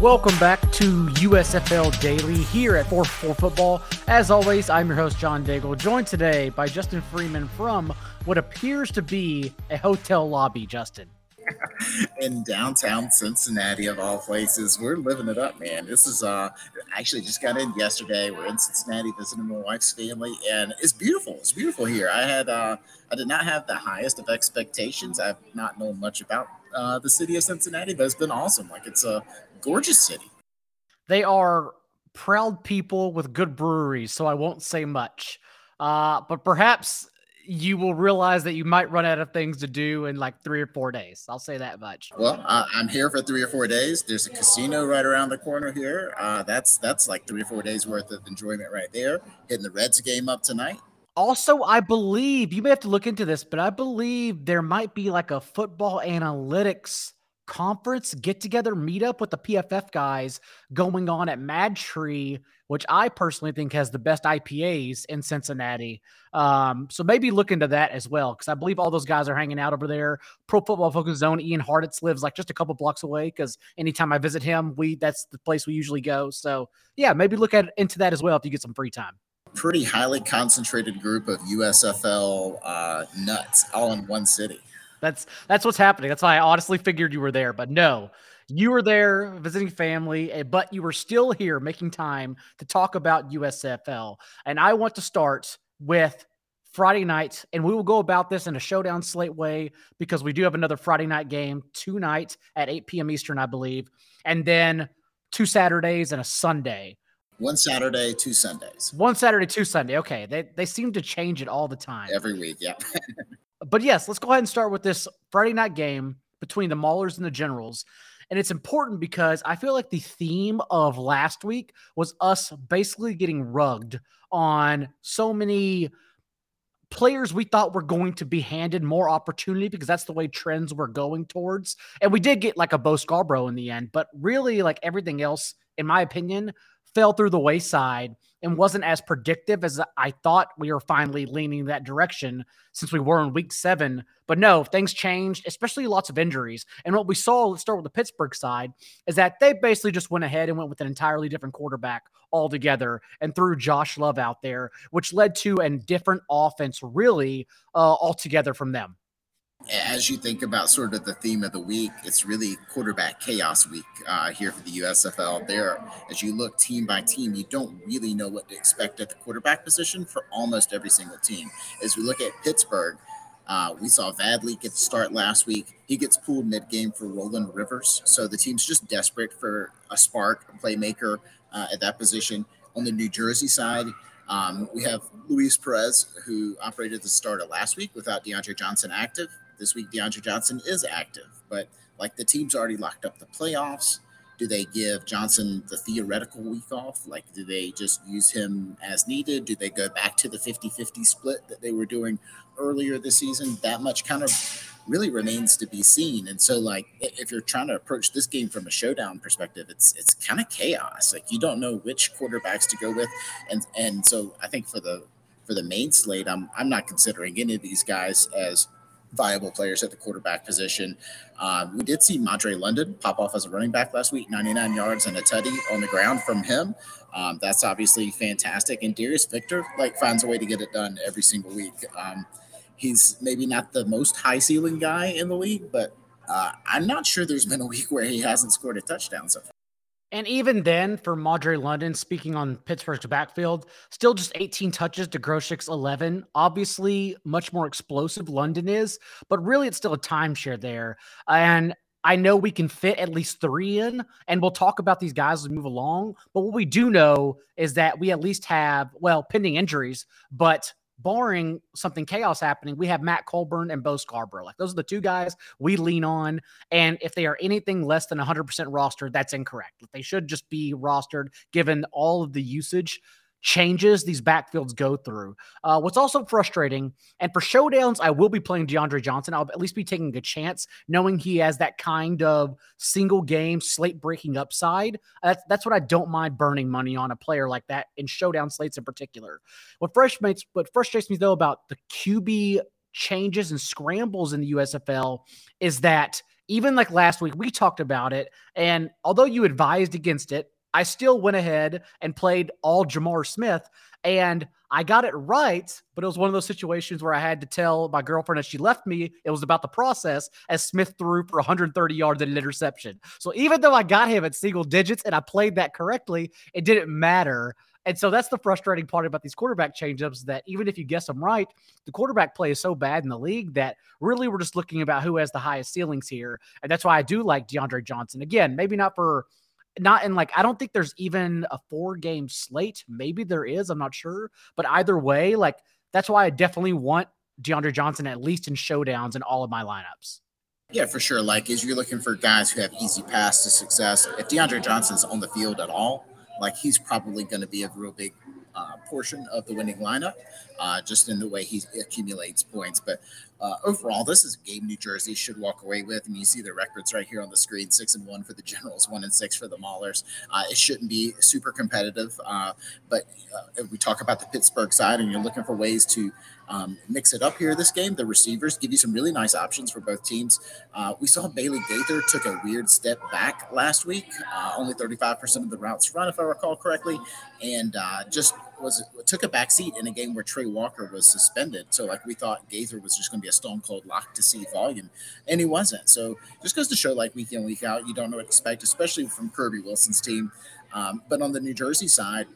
Welcome back to USFL Daily here at 4 4 Football. As always, I'm your host, John Daigle, joined today by Justin Freeman from what appears to be a hotel lobby, Justin. in downtown Cincinnati of all places. We're living it up, man. This is uh actually just got in yesterday. We're in Cincinnati visiting my wife's family and it's beautiful. It's beautiful here. I had uh I did not have the highest of expectations. I've not known much about uh, the city of Cincinnati, but it's been awesome. Like it's a gorgeous city. They are proud people with good breweries, so I won't say much. Uh, but perhaps you will realize that you might run out of things to do in like three or four days. I'll say that much. Well, uh, I'm here for three or four days. There's a casino right around the corner here. Uh, that's that's like three or four days worth of enjoyment right there. Hitting the Reds game up tonight. Also, I believe you may have to look into this, but I believe there might be like a football analytics conference get together meetup with the PFF guys going on at MadTree, which I personally think has the best IPAs in Cincinnati. Um, so maybe look into that as well, because I believe all those guys are hanging out over there. Pro Football Focus Zone, Ian Hartitz lives like just a couple blocks away. Because anytime I visit him, we that's the place we usually go. So yeah, maybe look at into that as well if you get some free time pretty highly concentrated group of USFL uh, nuts all in one city. That's that's what's happening. That's why I honestly figured you were there, but no, you were there visiting family, eh, but you were still here making time to talk about USFL. And I want to start with Friday night, and we will go about this in a showdown slate way because we do have another Friday night game tonight at 8 p.m. Eastern, I believe, and then two Saturdays and a Sunday. One Saturday, two Sundays. One Saturday, two Sunday. Okay, they they seem to change it all the time. Every week, yeah. but yes, let's go ahead and start with this Friday night game between the Maulers and the Generals. And it's important because I feel like the theme of last week was us basically getting rugged on so many players we thought were going to be handed more opportunity because that's the way trends were going towards. And we did get like a Bo Scarborough in the end, but really like everything else, in my opinion, fell through the wayside and wasn't as predictive as I thought we were finally leaning that direction since we were in week seven. But no, things changed, especially lots of injuries. And what we saw, let's start with the Pittsburgh side, is that they basically just went ahead and went with an entirely different quarterback altogether and threw Josh Love out there, which led to a different offense, really, uh, altogether from them as you think about sort of the theme of the week, it's really quarterback chaos week uh, here for the USFL. There, as you look team by team, you don't really know what to expect at the quarterback position for almost every single team. As we look at Pittsburgh, uh, we saw Vad Lee get the start last week. He gets pulled mid game for Roland Rivers. So the team's just desperate for a spark, a playmaker uh, at that position. On the New Jersey side, um, we have Luis Perez, who operated the starter last week without DeAndre Johnson active. This week, DeAndre Johnson is active, but like the team's already locked up the playoffs. Do they give Johnson the theoretical week off? Like, do they just use him as needed? Do they go back to the 50 50 split that they were doing earlier this season? That much kind of really remains to be seen. And so, like, if you're trying to approach this game from a showdown perspective, it's it's kind of chaos. Like, you don't know which quarterbacks to go with, and and so I think for the for the main slate, I'm I'm not considering any of these guys as viable players at the quarterback position. Uh, we did see Madre London pop off as a running back last week, 99 yards and a tutty on the ground from him. Um, that's obviously fantastic. And Darius Victor like finds a way to get it done every single week. Um, he's maybe not the most high ceiling guy in the league, but uh, I'm not sure there's been a week where he hasn't scored a touchdown so far. And even then, for Madre London, speaking on Pittsburgh's backfield, still just 18 touches to Groshek's 11. Obviously, much more explosive London is, but really it's still a timeshare there. And I know we can fit at least three in, and we'll talk about these guys as we move along. But what we do know is that we at least have, well, pending injuries, but barring something chaos happening, we have Matt Colburn and Bo Scarborough. Like those are the two guys we lean on. And if they are anything less than 100% rostered, that's incorrect. They should just be rostered given all of the usage changes these backfields go through. Uh, what's also frustrating, and for showdowns, I will be playing DeAndre Johnson. I'll at least be taking a chance, knowing he has that kind of single game slate breaking upside. That's that's what I don't mind burning money on a player like that in showdown slates in particular. What frustrates what frustrates me though about the QB changes and scrambles in the USFL is that even like last week, we talked about it. And although you advised against it, I still went ahead and played all J'Mar Smith. And I got it right, but it was one of those situations where I had to tell my girlfriend as she left me it was about the process as Smith threw for 130 yards and an interception. So even though I got him at single digits and I played that correctly, it didn't matter. And so that's the frustrating part about these quarterback changeups that even if you guess them right, the quarterback play is so bad in the league that really we're just looking about who has the highest ceilings here. And that's why I do like DeAndre Johnson. Again, maybe not for not in like I don't think there's even a four game slate. Maybe there is, I'm not sure. But either way, like that's why I definitely want DeAndre Johnson at least in showdowns in all of my lineups. Yeah, for sure. Like, as you're looking for guys who have easy paths to success, if DeAndre Johnson's on the field at all, like he's probably going to be a real big uh, portion of the winning lineup, uh, just in the way he accumulates points. But uh, overall, this is a game New Jersey should walk away with. And you see the records right here on the screen: six and one for the Generals, one and six for the Maulers. Uh, it shouldn't be super competitive, uh, but uh, if we talk about the Pittsburgh side, and you're looking for ways to um, mix it up here this game. The receivers give you some really nice options for both teams. Uh, we saw Bailey Gaither took a weird step back last week, uh, only 35% of the routes run, if I recall correctly, and uh, just was took a back seat in a game where Tre Walker was suspended. So like we thought Gaither was just going to be a stone cold lock to see volume, and he wasn't. So just goes to show like week in week out, you don't know what to expect, especially from Kirby Wilson's team. Um, but on the New Jersey side,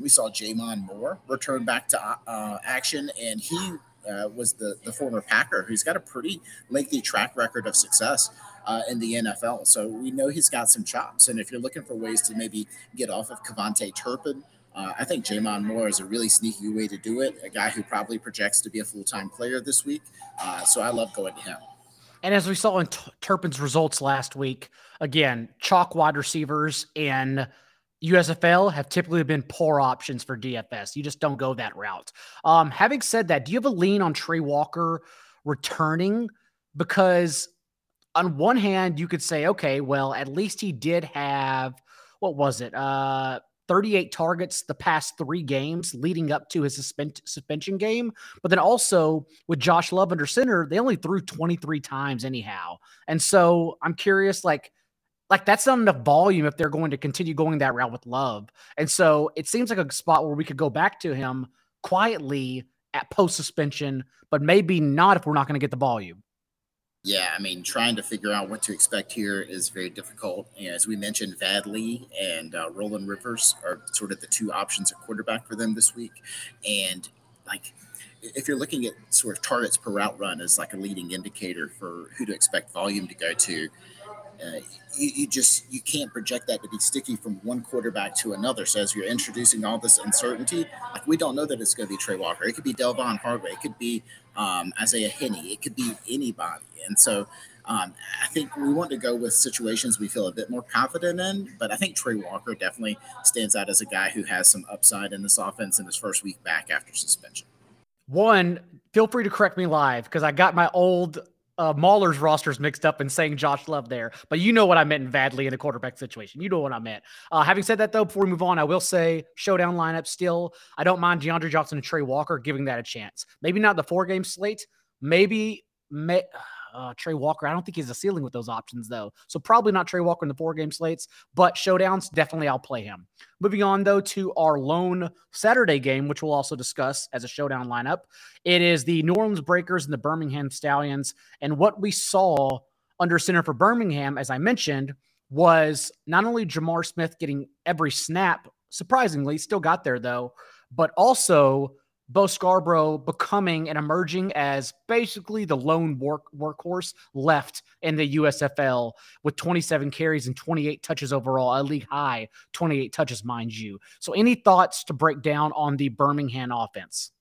we saw J'Mon Moore return back to uh, action, and he uh, was the the former Packer who's got a pretty lengthy track record of success uh, in the NFL. So we know he's got some chops. And if you're looking for ways to maybe get off of KaVontae Turpin, uh, I think J'Mon Moore is a really sneaky way to do it. A guy who probably projects to be a full time player this week. Uh, so I love going to him. And as we saw in T- Turpin's results last week, again, chalk wide receivers and USFL have typically been poor options for DFS. You just don't go that route. Um, having said that, do you have a lean on Tre Walker returning? Because on one hand, you could say, okay, well, at least he did have what was it? Uh, 38 targets the past three games leading up to his suspend- suspension game. But then also with Josh Love under center, they only threw 23 times anyhow. And so I'm curious, like, like that's not enough volume if they're going to continue going that route with Love. And so it seems like a spot where we could go back to him quietly at post suspension, but maybe not if we're not going to get the volume. Yeah, I mean, trying to figure out what to expect here is very difficult. as we mentioned, Vad Lee and uh, Roland Rivers are sort of the two options at quarterback for them this week. And like, if you're looking at sort of targets per route run as like a leading indicator for who to expect volume to go to, uh, you, you, just you can't project that to be sticky from one quarterback to another. So as you're introducing all this uncertainty, like we don't know that it's going to be Tre Walker. It could be Delvon Harvey. It could be um, Isaiah Henne. It could be anybody. And so um, I think we want to go with situations we feel a bit more confident in. But I think Tre Walker definitely stands out as a guy who has some upside in this offense in his first week back after suspension. One, feel free to correct me live because I got my old uh, rosters mixed up and saying Josh Love there, but you know what I meant in Vad Lee in a quarterback situation. You know what I meant. Uh, having said that, though, before we move on, I will say showdown lineup still. I don't mind DeAndre Johnson and Tre Walker giving that a chance. Maybe not the four game slate. Maybe may, uh, Tre Walker. I don't think he's a ceiling with those options, though. So probably not Tre Walker in the four game slates, but showdowns, definitely I'll play him. Moving on, though, to our lone Saturday game, which we'll also discuss as a showdown lineup. It is the New Orleans Breakers and the Birmingham Stallions. And what we saw under center for Birmingham, as I mentioned, was not only J'Mar Smith getting every snap, surprisingly, still got there, though, but also Bo Scarborough becoming and emerging as basically the lone work workhorse left in the USFL with 27 carries and 28 touches overall, a league high 28 touches, mind you. So, any thoughts to break down on the Birmingham offense?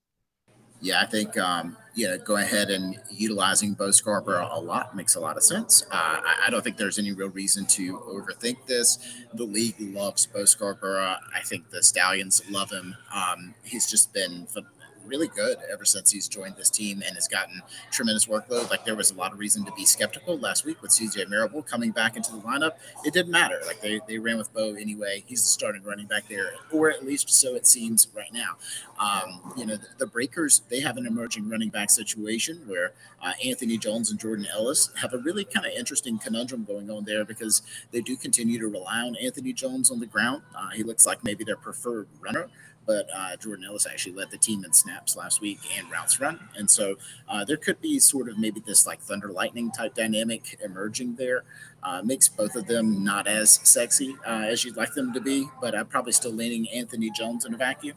Yeah, I think um, yeah, go ahead and utilizing Bo Scarborough a lot makes a lot of sense. Uh, I, I, don't think there's any real reason to overthink this. The league loves Bo Scarborough. I think the Stallions love him. Um, he's just been really good ever since he's joined this team and has gotten tremendous workload. Like there was a lot of reason to be skeptical last week with CJ Marable coming back into the lineup. It didn't matter. Like they, they ran with Bo anyway. He's the starting running back there, or at least so it seems right now. Um, you know, the, the, Breakers, they have an emerging running back situation where uh, Anthony Jones and Jordan Ellis have a really kind of interesting conundrum going on there because they do continue to rely on Anthony Jones on the ground. Uh, he looks like maybe their preferred runner but uh, Jordan Ellis actually led the team in snaps last week and routes run. And so uh, there could be sort of maybe this like thunder lightning type dynamic emerging there. Uh, makes both of them not as sexy uh, as you'd like them to be, but I'm probably still leaning Anthony Jones in a vacuum.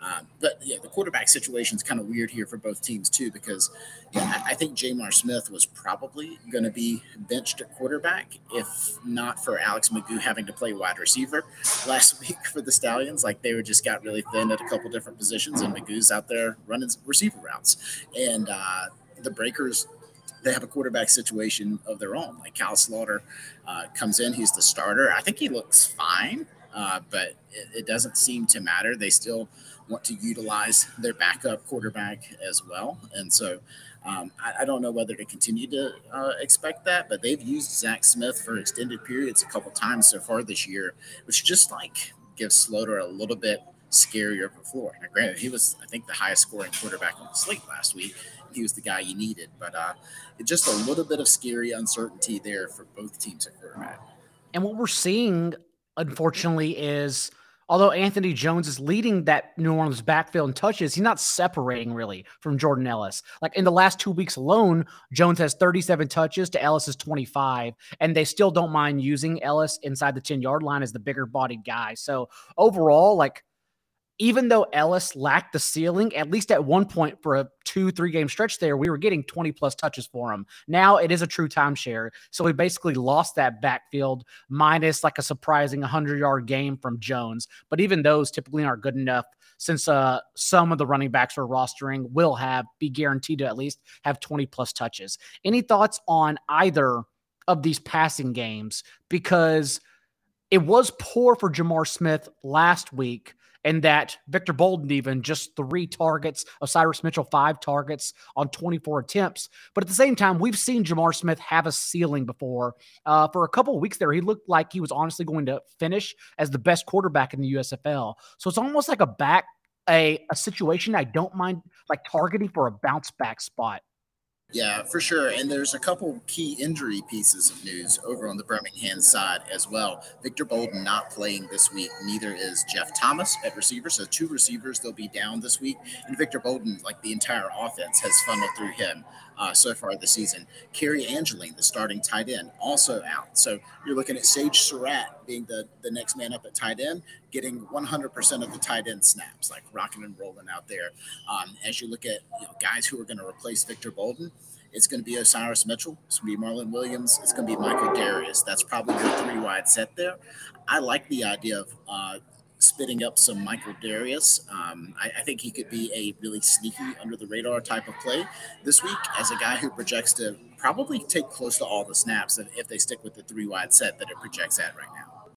Um, but yeah, the quarterback situation is kind of weird here for both teams too, because I, I think J'Mar Smith was probably going to be benched at quarterback if not for Alex McGough having to play wide receiver last week for the Stallions. Like they were just got really thin at a couple different positions, and McGough's out there running receiver routes, and uh, the Breakers they have a quarterback situation of their own. Like Kyle Sloter uh, comes in, he's the starter. I think he looks fine, uh, but it, it, doesn't seem to matter. They still want to utilize their backup quarterback as well. And so um, I, I, don't know whether to continue to uh, expect that, but they've used Zach Smith for extended periods a couple times so far this year, which just like gives Sloter a little bit scarier of a floor. Now, granted, he was, I think, the highest scoring quarterback on the slate last week. He was the guy you needed, but uh, just a little bit of scary uncertainty there for both teams at quarterback. And what we're seeing, unfortunately, is although Anthony Jones is leading that New Orleans backfield in touches, he's not separating really from Jordan Ellis. Like in the last two weeks alone, Jones has 37 touches to Ellis's 25, and they still don't mind using Ellis inside the 10 yard line as the bigger bodied guy. So overall, like even though Ellis lacked the ceiling, at least at one point for a two, three game stretch there, we were getting 20 plus touches for him. Now it is a true timeshare. So we basically lost that backfield minus like a surprising 100 yard game from Jones. But even those typically aren't good enough since uh, some of the running backs we're rostering will have, be guaranteed to at least have 20 plus touches. Any thoughts on either of these passing games? Because it was poor for J'Mar Smith last week and that Victor Bolden even just three targets, Osiris Mitchell five targets on 24 attempts. But at the same time, we've seen J'Mar Smith have a ceiling before. Uh, for a couple of weeks there, he looked like he was honestly going to finish as the best quarterback in the USFL. So it's almost like a back a, a situation I don't mind like targeting for a bounce back spot. Yeah, for sure. And there's a couple key injury pieces of news over on the Birmingham side as well. Victor Bolden not playing this week. Neither is Jeff Thomas at receiver. So two receivers they'll be down this week. And Victor Bolden, like the entire offense, has funneled through him uh, so far this season. Cary Angeline, the starting tight end, also out. So you're looking at Sage Surratt being the, the next man up at tight end, getting 100% of the tight end snaps, like rocking and rolling out there. Um, as you look at you know, guys who are going to replace Victor Bolden, it's going to be Osiris Mitchell. It's going to be Marlon Williams. It's going to be Michael Dereus. That's probably the three wide set there. I like the idea of uh, spitting up some Michael Dereus. Um, I, I, think he could be a really sneaky, under the radar type of play this week as a guy who projects to probably take close to all the snaps if they stick with the three wide set that it projects at right now.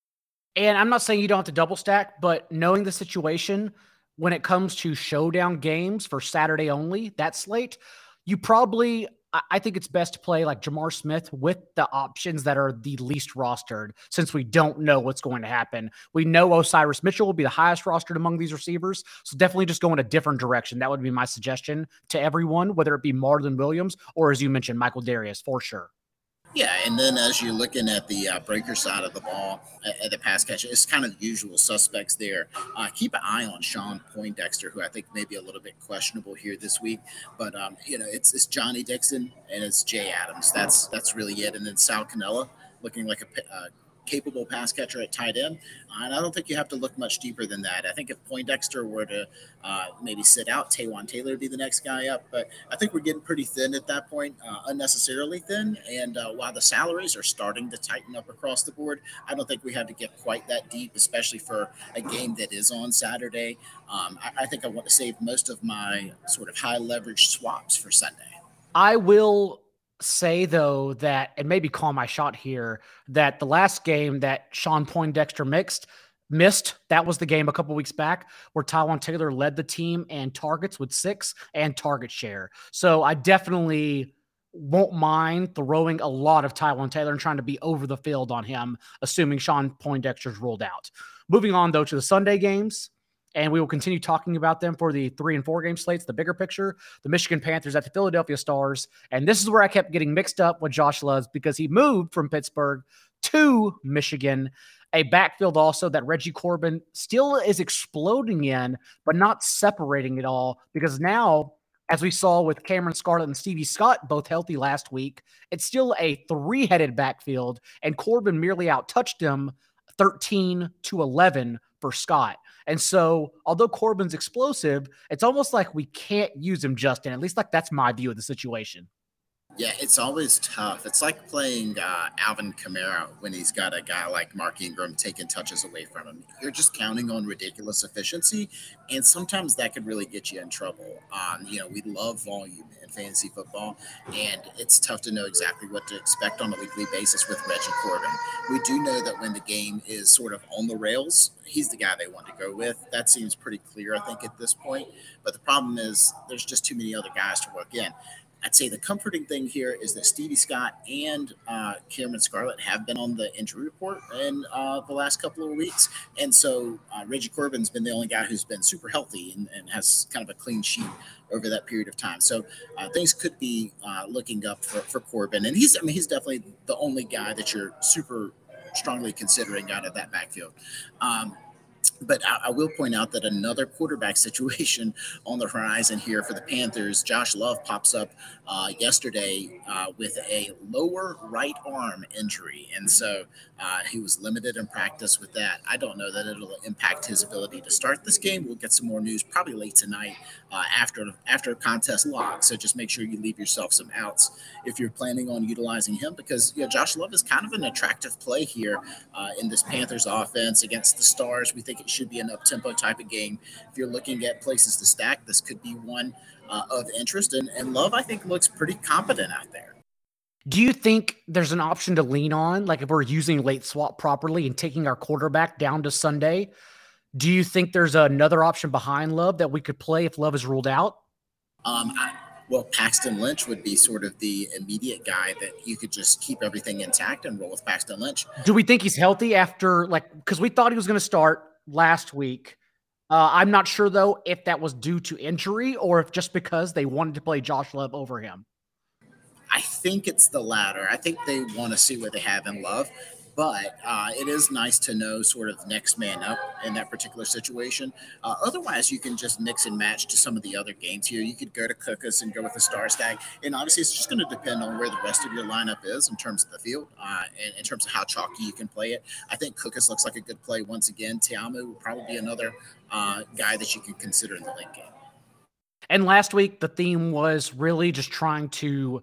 And I'm not saying you don't have to double stack, but knowing the situation when it comes to showdown games for Saturday only, that slate, you probably I think it's best to play like J'Mar Smith with the options that are the least rostered since we don't know what's going to happen. We know Osiris Mitchell will be the highest rostered among these receivers. So definitely just go in a different direction. That would be my suggestion to everyone, whether it be Marlon Williams or as you mentioned, Michael Dereus for sure. Yeah, and then as you're looking at the uh, breaker side of the ball, at, at, the pass catch, it's kind of the usual suspects there. Uh, keep an eye on Shawn Poindexter, who I think may be a little bit questionable here this week. But um, you know, it's it's Johnnie Dixon and it's Jay Adams. That's that's really it. And then Sal Cannella looking like a, uh, capable pass catcher at tight end. Uh, and I don't think you have to look much deeper than that. I think if Poindexter were to uh, maybe sit out, Taywan Taylor would be the next guy up. But I think we're getting pretty thin at that point, uh, unnecessarily thin. And uh, while the salaries are starting to tighten up across the board, I don't think we have to get quite that deep, especially for a game that is on Saturday. Um, I, I think I want to save most of my sort of high leverage swaps for Sunday. I will say though that and maybe call my shot here that the last game that Shawn Poindexter mixed missed. That was the game a couple weeks back where Taywan Taylor led the team and targets with six and target share. So I definitely won't mind throwing a lot of Taywan Taylor and trying to be over the field on him, assuming Shawn Poindexter's ruled out. Moving on though to the Sunday games, and we will continue talking about them for the three and four game slates, the bigger picture, the Michigan Panthers at the Philadelphia Stars. And this is where I kept getting mixed up with Josh Loves because he moved from Pittsburgh to Michigan. A backfield also that Reggie Corbin still is exploding in, but not separating it all because now as we saw with Cameron Scarlett and Stevie Scott both healthy last week, it's still a three headed backfield, and Corbin merely outtouched him 13 to 11 for Scott. And so, although Corbin's explosive, it's almost like we can't use him, Justin. At least, like that's my view of the situation. Yeah, it's always tough. It's like playing uh, Alvin Kamara when he's got a guy like Mark Ingram taking touches away from him. You're just counting on ridiculous efficiency, and sometimes that could really get you in trouble. Um, you know, we love volume in fantasy football, and it's tough to know exactly what to expect on a weekly basis with Reggie Corbin. We do know that when the game is sort of on the rails, he's the guy they want to go with. That seems pretty clear, I think, at this point. But the problem is there's just too many other guys to work in. I'd say the comforting thing here is that Stevie Scott and uh, Cameron Scarlett have been on the injury report in uh, the last couple of weeks. And so uh, Reggie Corbin's been the only guy who's been super healthy and, and, has kind of a clean sheet over that period of time. So uh, things could be uh, looking up for, for Corbin. And he's, I mean, he's definitely the only guy that you're super strongly considering out of that backfield. Um, but I, I, will point out that another quarterback situation on the horizon here for the Panthers. Josh Love pops up uh, yesterday uh, with a lower right arm injury, and so uh, he was limited in practice with that. I don't know that it'll impact his ability to start this game. We'll get some more news probably late tonight uh, after after contest lock. So just make sure you leave yourself some outs if you're planning on utilizing him, because you know, Josh Love is kind of an attractive play here uh, in this Panthers offense against the Stars. We think it should be an up tempo type of game. If you're looking at places to stack, this could be one uh, of interest. And, and Love, I think, looks pretty competent out there. Do you think there's an option to lean on? Like if we're using late swap properly and taking our quarterback down to Sunday, do you think there's another option behind Love that we could play if Love is ruled out? Um, I, well, Paxton Lynch would be sort of the immediate guy that you could just keep everything intact and roll with Paxton Lynch. Do we think he's healthy after like because we thought he was going to start last week? Uh, I'm not sure though if that was due to injury or if just because they wanted to play Josh Love over him. I think it's the latter. I think they want to see what they have in Love but uh, it is nice to know sort of next man up in that particular situation. Uh, otherwise, you can just mix and match to some of the other games here. You could go to Cookus and go with the star stack, and obviously, it's just going to depend on where the rest of your lineup is in terms of the field, uh, and in terms of how chalky you can play it. I think Cookus looks like a good play once again. Ta'amu will probably be another uh, guy that you can consider in the late game. And last week, the theme was really just trying to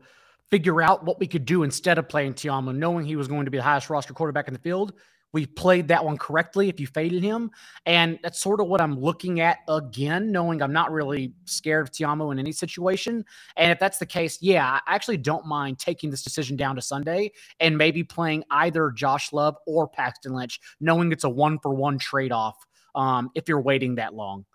figure out what we could do instead of playing Ta'amu, knowing he was going to be the highest roster quarterback in the field. We played that one correctly if you faded him. And that's sort of what I'm looking at again, knowing I'm not really scared of Ta'amu in any situation. And if that's the case, yeah, I actually don't mind taking this decision down to Sunday and maybe playing either Josh Love or Paxton Lynch, knowing it's a one for one trade off um, if you're waiting that long.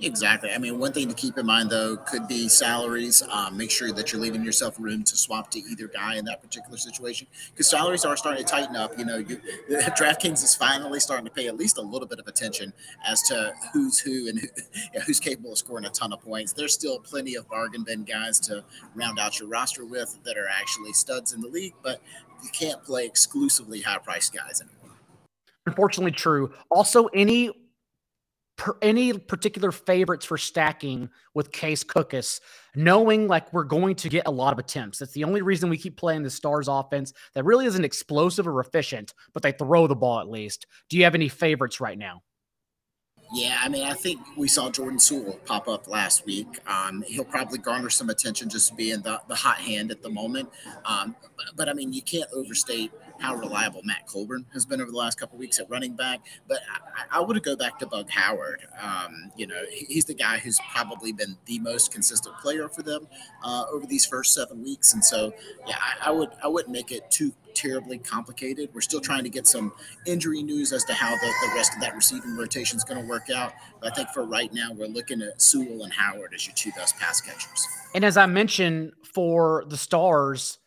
Exactly. I mean, one thing to keep in mind though could be salaries. Um, make sure that you're leaving yourself room to swap to either guy in that particular situation because salaries are starting to tighten up. You know, you, DraftKings is finally starting to pay at least a little bit of attention as to who's who and who, who's capable of scoring a ton of points. There's still plenty of bargain bin guys to round out your roster with that are actually studs in the league, but you can't play exclusively high priced guys anymore. Unfortunately, true. Also, any per, any particular favorites for stacking with Case Cookus, knowing like we're going to get a lot of attempts. That's the only reason we keep playing the Stars offense that really isn't explosive or efficient, but they throw the ball at least. Do you have any favorites right now? Yeah, I mean, I think we saw Jordan Sewell pop up last week. Um, he'll probably garner some attention just being the, the hot hand at the moment. Um, but, but, I mean, you can't overstate how reliable Matt Colburn has been over the last couple weeks at running back. But I, I would go back to Bug Howard. Um, you know, he's the guy who's probably been the most consistent player for them uh, over these first seven weeks. And so, yeah, I, I would I wouldn't make it too terribly complicated. We're still trying to get some injury news as to how the, the rest of that receiving rotation is going to work out. But I think for right now, we're looking at Sewell and Howard as your two best pass catchers. And as I mentioned for the Stars,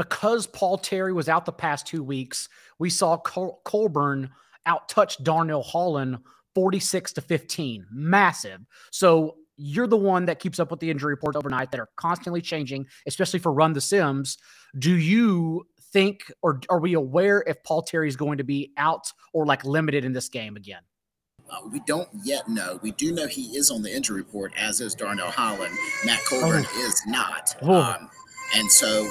because Paul Terry was out the past two weeks, we saw Col- Colburn outtouch Darnell Holland 46 to 15. Massive. So you're the one that keeps up with the injury reports overnight that are constantly changing, especially for Run the Sims. Do you think, or are we aware if Paul Terry is going to be out or like limited in this game again? Uh, we don't yet know. We do know he is on the injury report, as is Darnell Holland. Matt Colburn oh. is not. Oh. Um, and so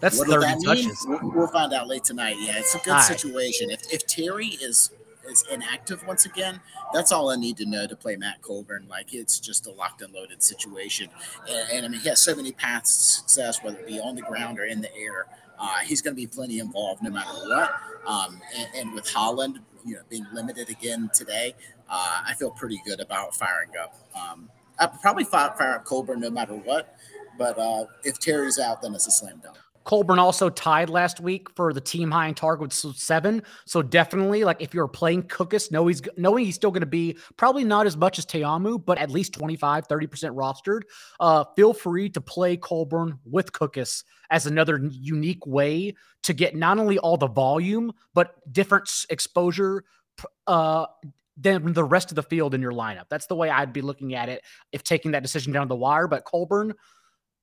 that's what 30 that touches. We'll, we'll, find out late tonight. Yeah, it's a good all situation. Right. If, if Terry is is inactive once again, that's all I need to know to play Matt Colburn. Like it's just a locked and loaded situation. And, and I mean, he has so many paths to success, whether it be on the ground or in the air. Uh, he's going to be plenty involved no matter what. Um, and, and, with Holland, you know, being limited again today, uh, I feel pretty good about firing up. Um, I probably fire, fire up Colburn no matter what. But uh, if Terry's out, then it's a slam dunk. Colburn also tied last week for the team high in targets with seven. So definitely, like if you're playing Cookus, know he's knowing he's still going to be probably not as much as Ta'amu, but at least 25, 30% rostered. Uh, feel free to play Colburn with Cookus as another unique way to get not only all the volume, but different exposure uh, than the rest of the field in your lineup. That's the way I'd be looking at it if taking that decision down the wire. But Colburn,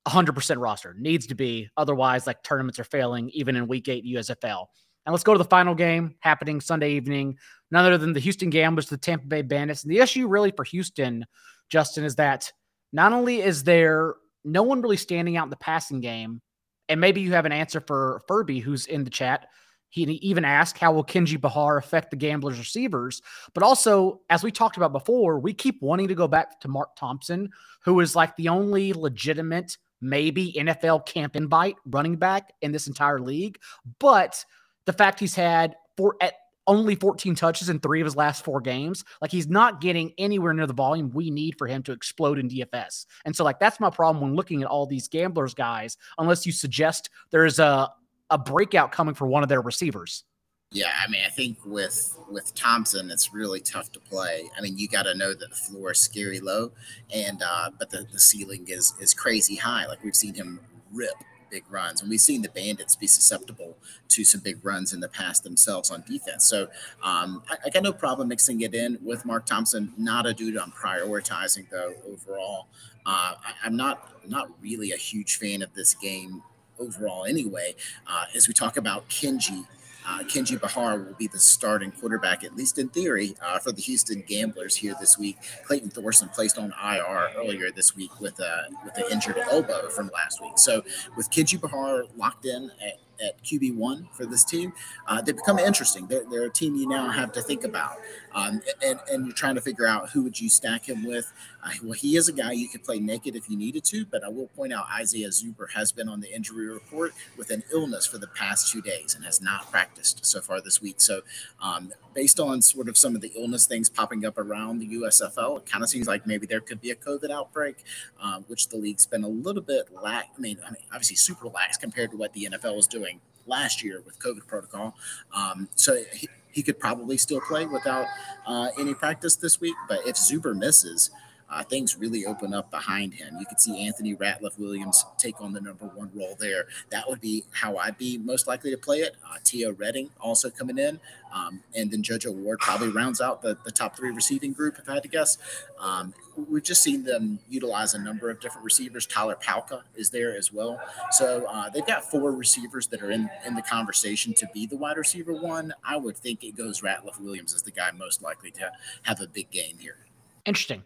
100% roster. Needs to be. Otherwise, like tournaments are failing even in week eight USFL. And let's go to the final game happening Sunday evening. None other than the Houston Gamblers, the Tampa Bay Bandits. And the issue really for Houston, Justin, is that not only is there no one really standing out in the passing game, and maybe you have an answer for Furby, who's in the chat. He even asked, How will Kenji Bahar affect the Gamblers receivers? But also, as we talked about before, we keep wanting to go back to Mark Thompson, who is like the only legitimate maybe NFL camp invite running back in this entire league. But the fact he's had four at only 14 touches in three of his last four games, like he's not getting anywhere near the volume we need for him to explode in DFS. And so, like, that's my problem when looking at all these gamblers guys, unless you suggest there's a a breakout coming for one of their receivers. Yeah, I mean, I think with with Thompson, it's really tough to play. I mean, you got to know that the floor is scary low, and uh, but the, the ceiling is is crazy high. Like we've seen him rip big runs, and we've seen the Bandits be susceptible to some big runs in the past themselves on defense. So um, I, I, got no problem mixing it in with Mark Thompson. Not a dude I'm prioritizing though overall. Uh, I, I'm not not really a huge fan of this game overall anyway. Uh, as we talk about Kenji uh, Kenji Bahar will be the starting quarterback, at least in theory, uh, for the Houston Gamblers here this week. Clayton Thorson placed on IR earlier this week with a with an injured elbow from last week. So with Kenji Bahar locked in at at QB one for this team, uh, they become interesting. They're, they're, a team you now have to think about, um, and, and you're trying to figure out who would you stack him with. Uh, well, he is a guy you could play naked if you needed to, but I will point out Isaiah Zuber has been on the injury report with an illness for the past two days and has not practiced so far this week. So, um, based on sort of some of the illness things popping up around the USFL, it kind of seems like maybe there could be a COVID outbreak, uh, which the league's been a little bit lax. I mean, I mean, obviously super lax compared to what the NFL was doing last year with COVID protocol. Um, so he, he, could probably still play without uh, any practice this week. But if Zuber misses, uh, things really open up behind him. You could see Anthony Ratliff Williams take on the number one role there. That would be how I'd be most likely to play it. Uh, Teo Redding also coming in. Um, and then JoJo Ward probably rounds out the, the top three receiving group, if I had to guess. Um, we've just seen them utilize a number of different receivers. Tyler Palka is there as well. So uh, they've got four receivers that are in, in the conversation to be the wide receiver one. I would think it goes Ratliff Williams as the guy most likely to have a big game here. Interesting.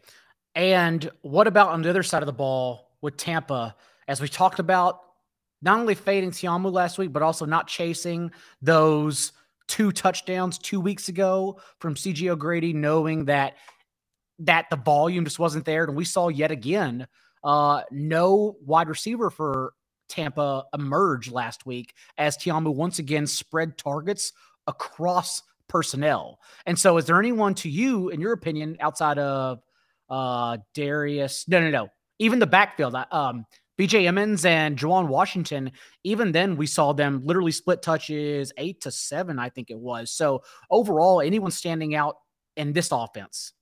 And what about on the other side of the ball with Tampa? As we talked about, not only fading Ta'amu last week, but also not chasing those two touchdowns two weeks ago from CG O'Grady, knowing that that the volume just wasn't there. And we saw yet again uh, no wide receiver for Tampa emerge last week as Ta'amu once again spread targets across personnel. And so, is there anyone to you, in your opinion, outside of uh, Darius? No, no, no. Even the backfield. Um, BJ Emmons and Juwan Washington, even then we saw them literally split touches eight to seven, I think it was. So overall, anyone standing out in this offense?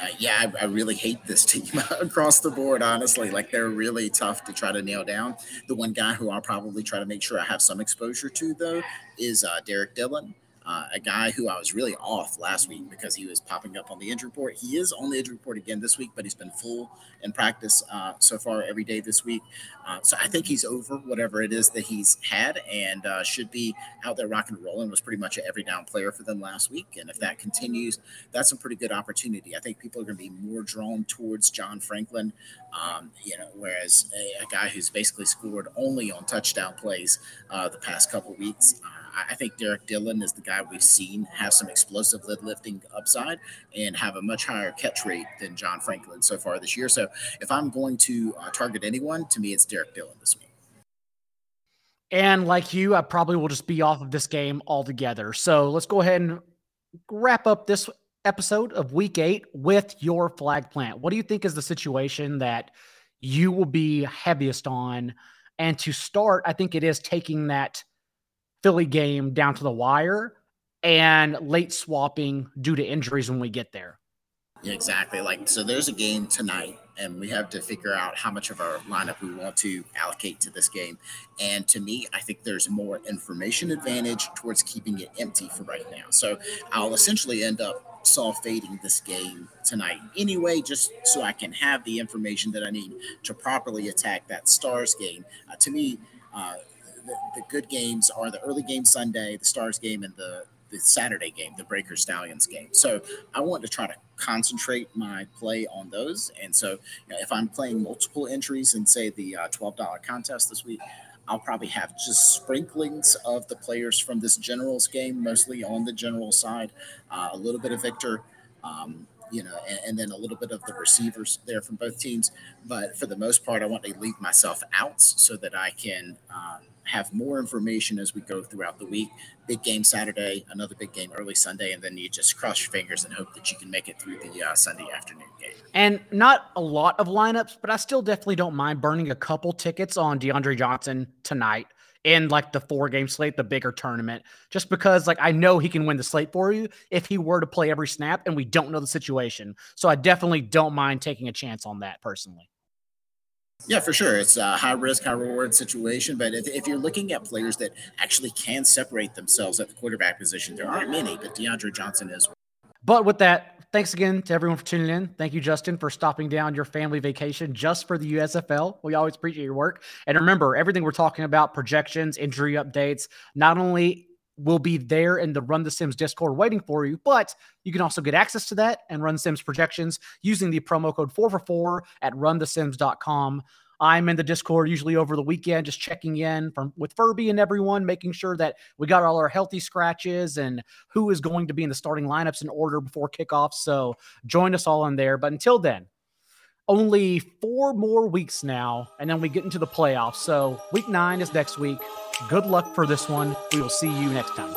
Uh, yeah, I, I, really hate this team across the board, honestly. Like they're really tough to try to nail down. The one guy who I'll probably try to make sure I have some exposure to, though, is uh, Derrick Dillon uh, a guy who I was really off last week because he was popping up on the injury report. He is on the injury report again this week, but he's been full in practice uh, so far every day this week. Uh, so I think he's over whatever it is that he's had and uh, should be out there rocking and rolling. Was pretty much an every down player for them last week, and if that continues, that's a pretty good opportunity. I think people are going to be more drawn towards John Franklin, um, you know, whereas a, a, guy who's basically scored only on touchdown plays uh, the past couple weeks. Uh, I think Derrick Dillon is the guy we've seen have some explosive lead lifting upside and have a much higher catch rate than John Franklin so far this year. So if I'm going to uh, target anyone, to me, it's Derrick Dillon this week. And like you, I probably will just be off of this game altogether. So let's go ahead and wrap up this episode of week eight with your flag plant. What do you think is the situation that you will be heaviest on? And to start, I think it is taking that Philly game down to the wire and late swapping due to injuries when we get there. Exactly. Like, so there's a game tonight, and we have to figure out how much of our lineup we want to allocate to this game. And to me, I think there's more information advantage towards keeping it empty for right now. So I'll essentially end up soft fading this game tonight anyway, just so I can have the information that I need to properly attack that Stars game. Uh, to me, uh, the, the good games are the early game Sunday, the Stars game, and the the Saturday game, the Breaker Stallions game. So I want to try to concentrate my play on those. And so you know, if I'm playing multiple entries in, say, the uh, $12 contest this week, I'll probably have just sprinklings of the players from this Generals game, mostly on the General side, uh, a little bit of Victor. Um, you know, and, and, then a little bit of the receivers there from both teams. But for the most part, I want to leave myself out so that I can um, have more information as we go throughout the week. Big game Saturday, another big game early Sunday, and then you just cross your fingers and hope that you can make it through the uh, Sunday afternoon game. And not a lot of lineups, but I still definitely don't mind burning a couple tickets on DeAndre Johnson tonight in like the four game slate, the bigger tournament, just because like I know he can win the slate for you if he were to play every snap and we don't know the situation. So I definitely don't mind taking a chance on that personally. Yeah, for sure. It's a high risk, high reward situation. But if, if, you're looking at players that actually can separate themselves at the quarterback position, there aren't many, but DeAndre Johnson is. But with that, thanks again to everyone for tuning in. Thank you, Justin, for stopping down your family vacation just for the USFL. We always appreciate your work. And remember, everything we're talking about, projections, injury updates, not only will be there in the Run the Sims Discord waiting for you, but you can also get access to that and Run Sims projections using the promo code 444 at runthesims.com. I'm in the Discord usually over the weekend, just checking in from with Furby and everyone, making sure that we got all our healthy scratches and who is going to be in the starting lineups in order before kickoff. So join us all in there. But until then, only four more weeks now, and then we get into the playoffs. So week nine is next week. Good luck for this one. We will see you next time.